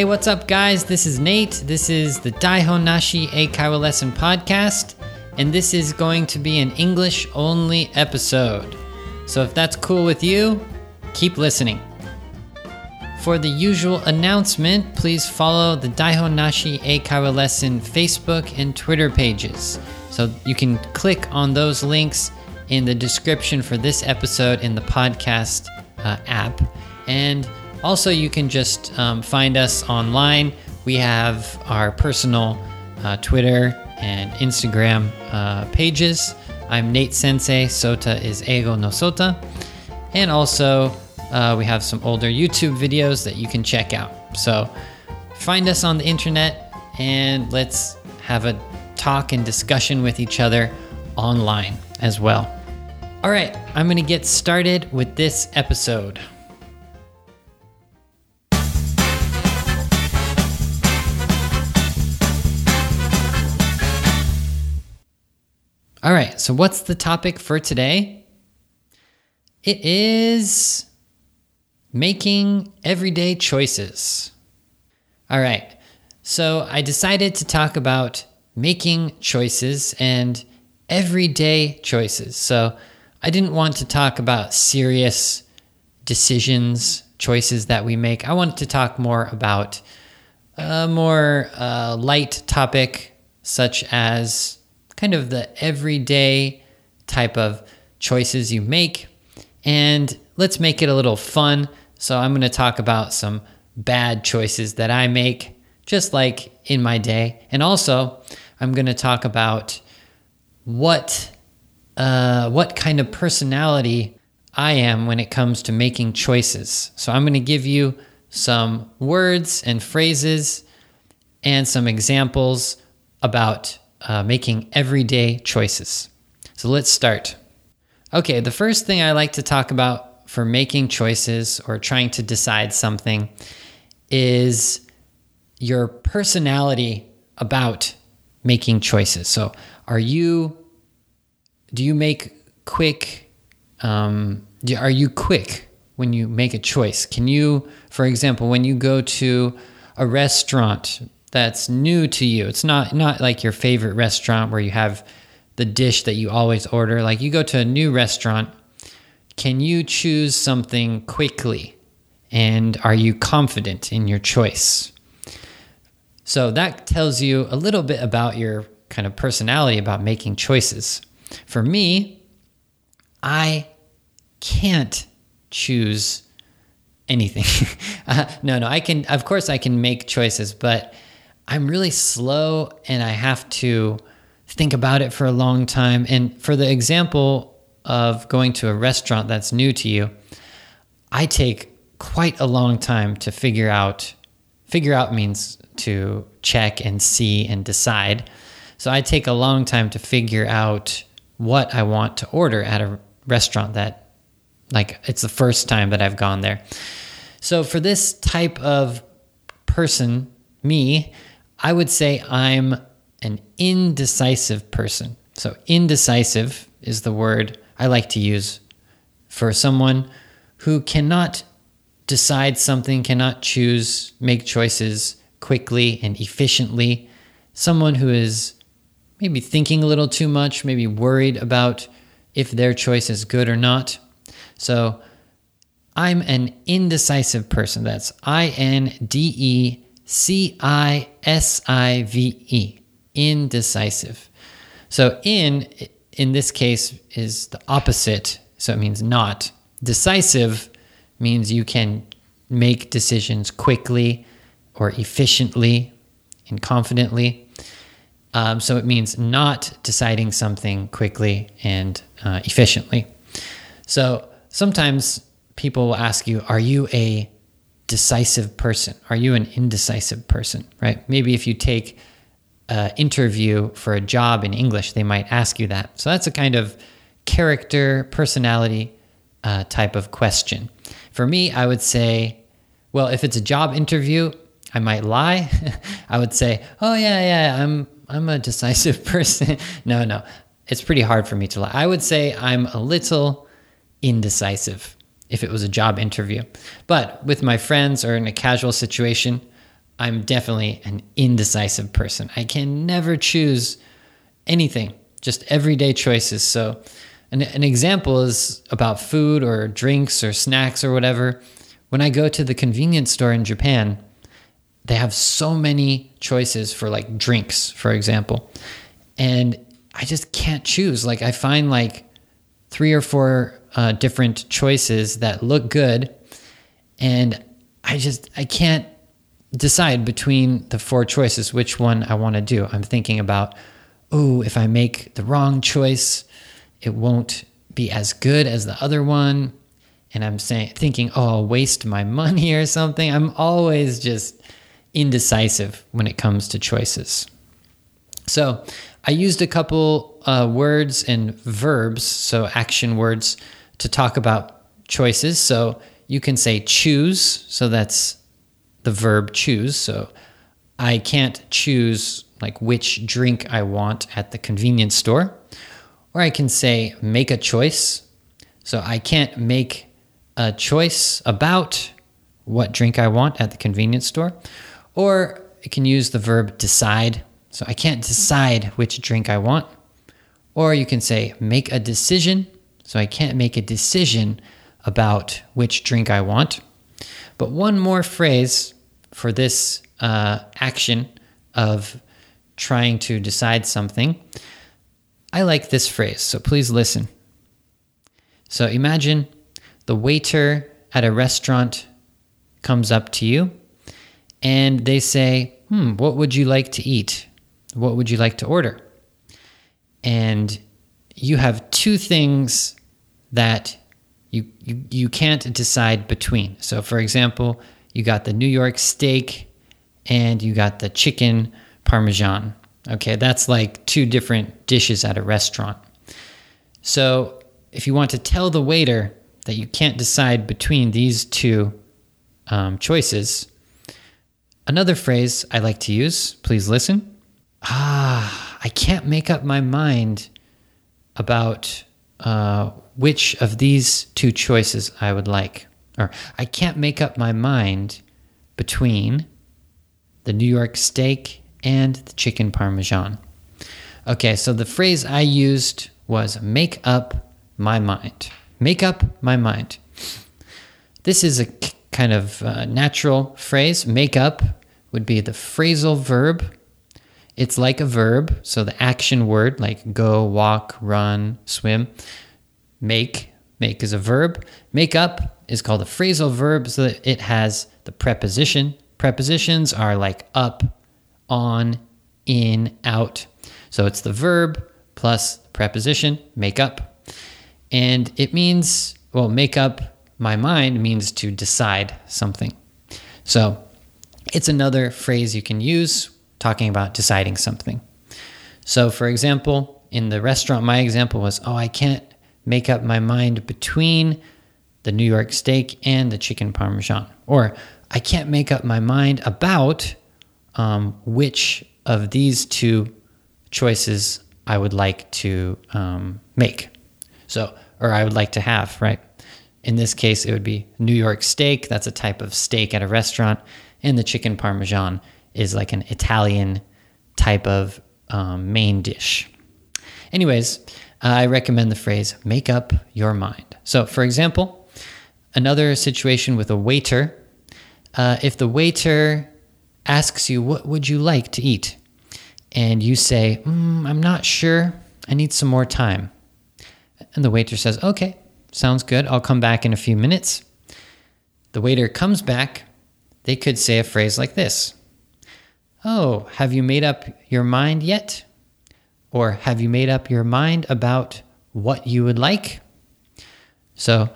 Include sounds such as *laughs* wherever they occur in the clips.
Hey, what's up, guys? This is Nate. This is the Daihon Nashi Eikaiwa Lesson Podcast, and this is going to be an English only episode. So if that's cool with you, keep listening. For the usual announcement, please follow the Daihon Nashi Eikaiwa Lesson Facebook and Twitter pages. So you can click on those links in the description for this episode in the podcast uh, app. And also, you can just um, find us online. We have our personal uh, Twitter and Instagram uh, pages. I'm Nate Sensei, Sota is Eigo no Sota. And also, uh, we have some older YouTube videos that you can check out. So, find us on the internet and let's have a talk and discussion with each other online as well. All right, I'm going to get started with this episode. All right, so what's the topic for today? It is making everyday choices. All right, so I decided to talk about making choices and everyday choices. So I didn't want to talk about serious decisions, choices that we make. I wanted to talk more about a more uh, light topic, such as kind of the everyday type of choices you make. And let's make it a little fun. So, I'm going to talk about some bad choices that I make, just like in my day. And also, I'm going to talk about what uh, what kind of personality I am when it comes to making choices. So I'm going to give you some words and phrases and some examples about uh, making everyday choices. So let's start. Okay, the first thing I like to talk about for making choices or trying to decide something is your personality about making choices. So, are you, do you make quick, um, are you quick when you make a choice? Can you, for example, when you go to a restaurant, that's new to you. It's not not like your favorite restaurant where you have the dish that you always order. Like you go to a new restaurant, can you choose something quickly? And are you confident in your choice? So that tells you a little bit about your kind of personality about making choices. For me, I can't choose anything. *laughs* uh, no, no, I can, of course, I can make choices, but I'm really slow and I have to think about it for a long time. And for the example of going to a restaurant that's new to you, I take quite a long time to figure out. Figure out means to check and see and decide. So I take a long time to figure out what I want to order at a restaurant that, like, it's the first time that I've gone there. So for this type of person, me, I would say I'm an indecisive person. So, indecisive is the word I like to use for someone who cannot decide something, cannot choose, make choices quickly and efficiently. Someone who is maybe thinking a little too much, maybe worried about if their choice is good or not. So, I'm an indecisive person. That's I N D E C I S I V E, indecisive. So, in in this case is the opposite, so it means not. Decisive means you can make decisions quickly or efficiently and confidently. Um, so it means not deciding something quickly and uh, efficiently. So sometimes people will ask you, Are you a decisive person? Are you an indecisive person, right? Maybe if you take an interview for a job in English, they might ask you that. So that's a kind of character, personality uh, type of question. For me, I would say, well, if it's a job interview, I might lie. *laughs* I would say, "Oh yeah, yeah, I'm I'm a decisive *laughs* person." no, no. It's pretty hard for me to lie. I would say I'm a little indecisive if it was a job interview. But with my friends or in a casual situation, I'm definitely an indecisive person. I can never choose anything, just everyday choices. So, an, an example is about food or drinks or snacks or whatever. When I go to the convenience store in Japan, they have so many choices for like drinks, for example. And I just can't choose. Like, I find like three or four uh, different choices that look good. And I just, I can't decide between the four choices which one I want to do. I'm thinking about, oh, if I make the wrong choice, it won't be as good as the other one. And I'm saying, thinking, oh, I'll waste my *laughs* money or something. I'm always just indecisive when it comes to choices. So I used a couple uh, words and verbs, so action words, to talk about choices. So you can say choose, so that's the verb choose. So I can't choose like which drink I want at the convenience store. Or I can say make a choice. So I can't make a choice about what drink I want at the convenience store. Or I can use the verb decide. So I can't decide which drink I want. Or you can say make a decision. So I can't make a decision about which drink I want. But one more phrase for this uh, action of trying to decide something. I like this phrase, so please listen. So imagine the waiter at a restaurant comes up to you and they say, Hmm, what would you like to eat? What would you like to order? And you have two things that you, you, you can't decide between. So, for example, you got the New York steak and you got the chicken parmesan. Okay, that's like two different dishes at a restaurant. So, if you want to tell the waiter that you can't decide between these two um, choices, another phrase I like to use, please listen. Ah, I can't make up my mind about uh, which of these two choices I would like. Or I can't make up my mind between the New York steak and the chicken parmesan. Okay, so the phrase I used was make up my mind. Make up my mind. This is a kind of uh, natural phrase. Make up would be the phrasal verb. It's like a verb, so the action word like go, walk, run, swim. Make, make is a verb. Make up is called a phrasal verb so that it has the preposition. Prepositions are like up, on, in, out. So it's the verb plus preposition, make up. And it means, well, make up my mind means to decide something. So it's another phrase you can use talking about deciding something. So, for example, in the restaurant, my example was, oh, I can't make up my mind between the New York steak and the chicken parmesan. Or I can't make up my mind about um, which of these two choices I would like to um, make. So, or I would like to have, right? In this case, it would be New York steak. That's a type of steak at a restaurant. And the chicken parmesan is like an Italian type of um, main dish. Anyways, I recommend the phrase make up your mind. So, for example, another situation with a waiter, uh, if the waiter asks you, What would you like to eat? and you say, mm, I'm not sure, I need some more time. And the waiter says, Okay, sounds good, I'll come back in a few minutes. The waiter comes back, they could say a phrase like this Oh, have you made up your mind yet? Or have you made up your mind about what you would like? So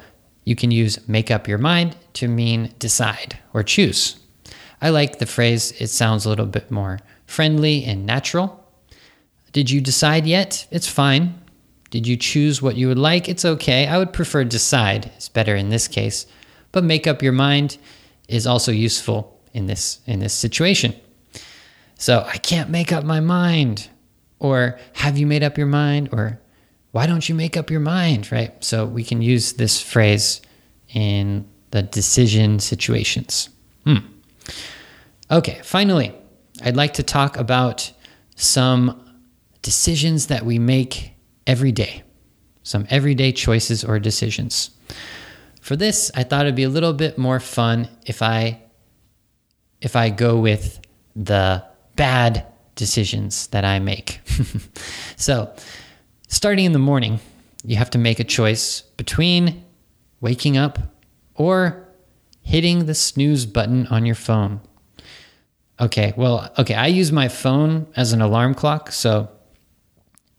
you can use make up your mind to mean decide or choose. I like the phrase, it sounds a little bit more friendly and natural. Did you decide yet? It's fine. Did you choose what you would like? It's okay. I would prefer decide, it's better in this case. But make up your mind is also useful in this in this situation. So I can't make up my mind. Or have you made up your mind? Or why don't you make up your mind? Right? So we can use this phrase in the decision situations. Hmm. Okay, finally, I'd like to talk about some decisions that we make every day, some everyday choices or decisions. For this, I thought it'd be a little bit more fun if I if I go with the bad decisions that I make. *laughs* so, starting in the morning, you have to make a choice between waking up or hitting the snooze button on your phone. Okay, well, okay, I use my phone as an alarm clock, so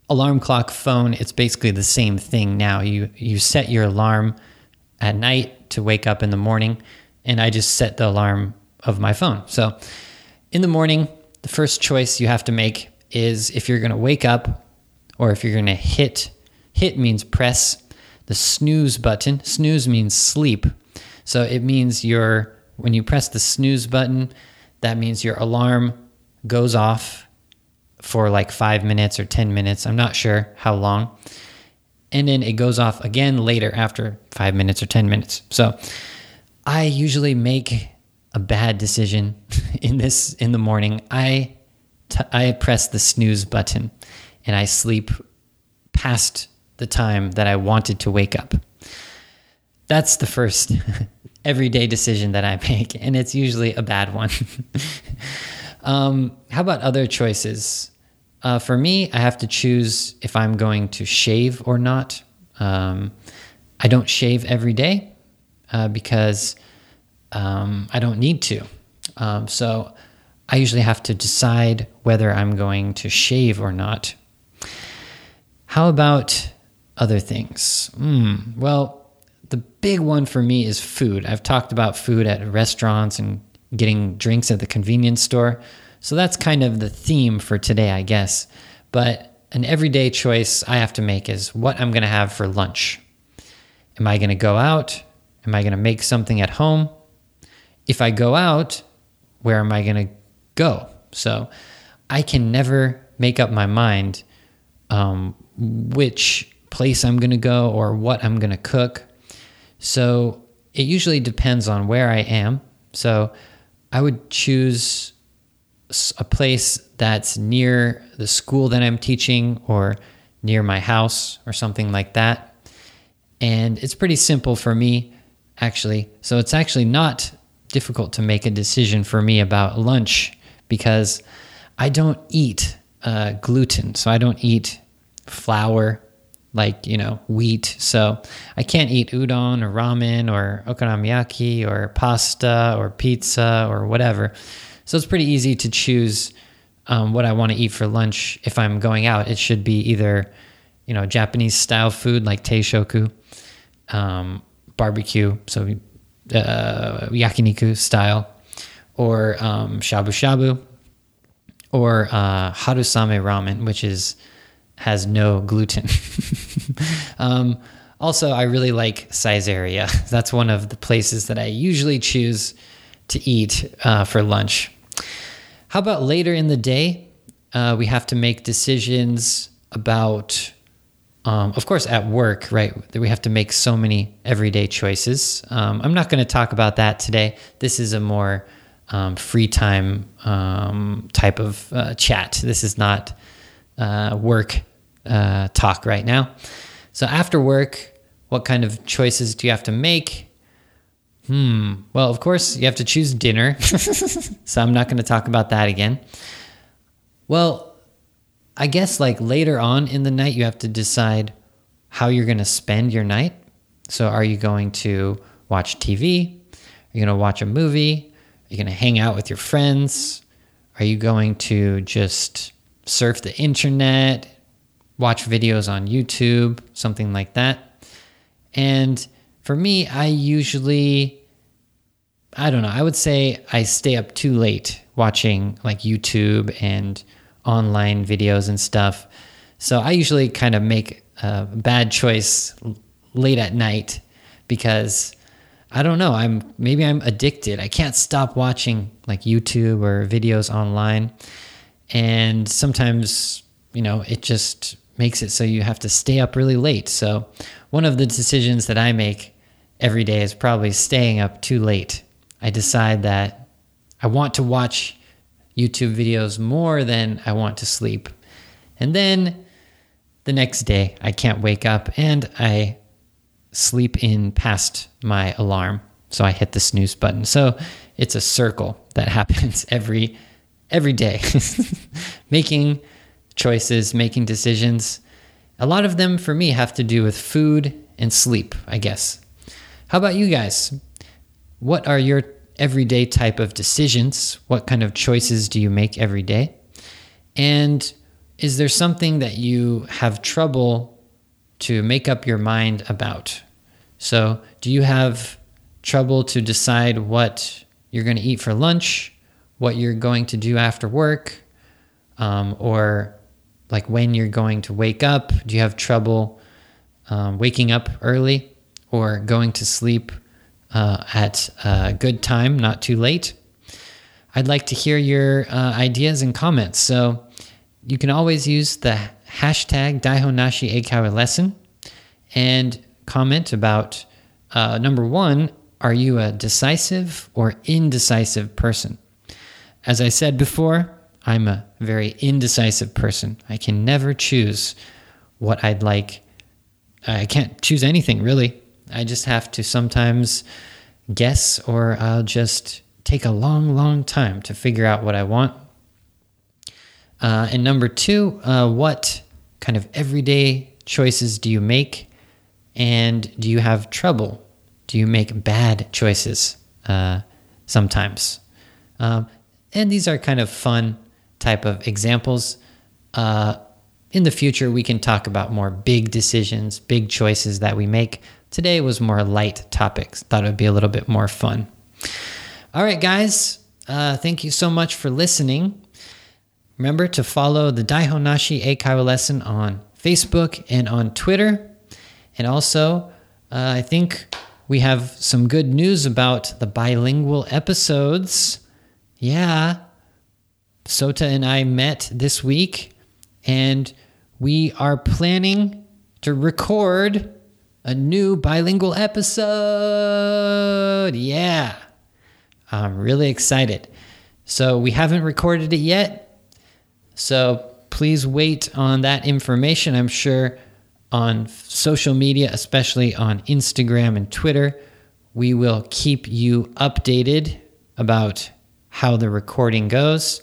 alarm clock phone, it's basically the same thing now. You you set your alarm at night to wake up in the morning, and I just set the alarm of my phone. So in the morning, the first choice you have to make is if you're going to wake up or if you're going to hit hit means press the snooze button. Snooze means sleep. So it means your when you press the snooze button, that means your alarm goes off for like 5 minutes or 10 minutes. I'm not sure how long. And then it goes off again later after 5 minutes or 10 minutes. So I usually make a bad decision *laughs* in this in the morning, I, t- I press the snooze button and I sleep past the time that I wanted to wake up. That's the first *laughs* everyday decision that I *laughs* make, and it's usually a bad one. um, how about other choices? Uh, for me, I have to choose if I'm going to shave or not. Um, I don't shave every day uh, because um, I don't need to. Um, so I usually have to decide whether I'm going to shave or not. How about other things? Mm, well, the big one for me is food. I've talked about food at restaurants and getting drinks at the convenience store. So that's kind of the theme for today, I guess. But an everyday choice I have to make is what I'm going to have for lunch. Am I going to go out? Am I going to make something at home? If I go out, where am I going to go? So I can never make up my mind um, which place I'm going to go or what I'm going to cook. So it usually depends on where I am. So I would choose a place that's near the school that I'm teaching or near my house or something like that. And it's pretty simple for me, actually. So it's actually not difficult to make a decision for me about lunch because I don't eat uh, gluten. So I don't eat flour like, you know, wheat. So I can't eat udon or ramen or okonomiyaki or pasta or pizza or whatever. So it's pretty easy to choose um, what I want to eat for lunch if I'm going out. It should be either, you know, Japanese style food like teishoku, um, barbecue. So uh, yakiniku style, or um, shabu shabu, or uh, harusame ramen, which is has no gluten. *laughs* um, also, I really like Saizeriya. *laughs* That's one of the places that I usually choose to eat uh, for lunch. How about later in the day? Uh, we have to make decisions about um, of course, at work, right, that we have to make so many everyday choices. Um, I'm not going to talk about that today. This is a more um, free time um, type of uh, chat. This is not uh, work uh, talk right now. So, after work, what kind of choices do you have to make? Hmm. Well, of course, you have to choose dinner. *laughs* so, I'm not going to talk about that again. Well, I guess like later on in the night, you have to decide how you're going to spend your night. So, are you going to watch TV? Are you going to watch a movie? Are you going to hang out with your friends? Are you going to just surf the internet, watch videos on YouTube, something like that? And for me, I usually, I don't know, I would say I stay up too late watching like YouTube and online videos and stuff. So I usually kind of make a bad choice late at night because I don't know, I'm maybe I'm addicted. I can't stop watching like YouTube or videos online. And sometimes, you know, it just makes it so you have to stay up really late. So one of the decisions that I make every day is probably staying up too late. I decide that I want to watch YouTube videos more than I want to sleep. And then the next day, I can't wake up and I sleep in past my alarm. So I hit the snooze button. So it's a circle that *laughs* happens every every day. *laughs* making choices, making decisions. A lot of them for me have to do with food and sleep, I guess. How about you guys? What are your everyday type of decisions? What kind of choices do you make every day? And is there something that you have trouble to make up your mind about? So, do you have trouble to decide what you're going to eat for lunch, what you're going to do after work, um, or like when you're going to wake up? Do you have trouble um, waking up early or going to sleep uh, at a good time, not too late? I'd like to hear your uh, ideas and comments. So you can always use the hashtag Daihon Nashi Eikaiwa lesson and comment about uh, number one, are you a decisive or indecisive person? As I said before, I'm a very indecisive person. I can never choose what I'd like. I can't choose anything really. I just have to sometimes guess or I'll just take a long, long time to figure out what I want. Uh, and number two, uh, what kind of everyday choices do you make? And do you have trouble? Do you make bad choices uh, sometimes? Um, and these are kind of fun type of examples. Uh, in the future, we can talk about more big decisions, big choices that we make. Today was more light topics. Thought it would be a little bit more fun. All right, guys. Uh, thank you so much for listening. Remember to follow the Daihon Nashi Eikaiwa lesson on Facebook and on Twitter. And also, uh, I think we have some good news about the bilingual episodes. Yeah. Sota and I met this week, and we are planning to record a new bilingual episode. Yeah. I'm really excited. So, we haven't recorded it yet. So, please wait on that information. I'm sure on social media, especially on Instagram and Twitter, we will keep you updated about how the recording goes.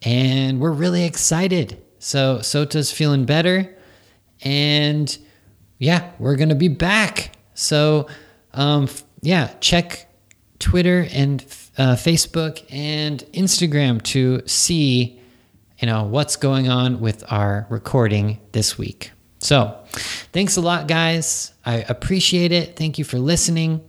And we're really excited. So, Sota's feeling better. And yeah, we're going to be back. So, um, yeah, check Twitter and uh, Facebook and Instagram to see, you know, what's going on with our recording this week. So, thanks a lot, guys. I appreciate it. Thank you for listening.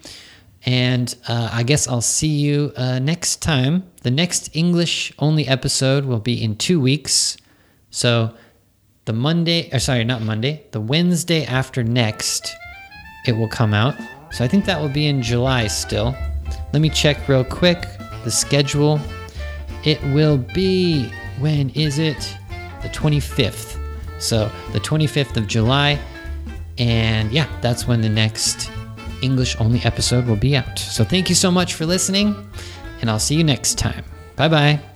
And uh, I guess I'll see you uh, next time. The next English only episode will be in two weeks. So, the Monday, or sorry, not Monday, the Wednesday after next, it will come out. So, I think that will be in July still. Let me check real quick the schedule. It will be, when is it? The 25th. So the 25th of July. And yeah, that's when the next English only episode will be out. So thank you so much for listening, and I'll see you next time. Bye bye.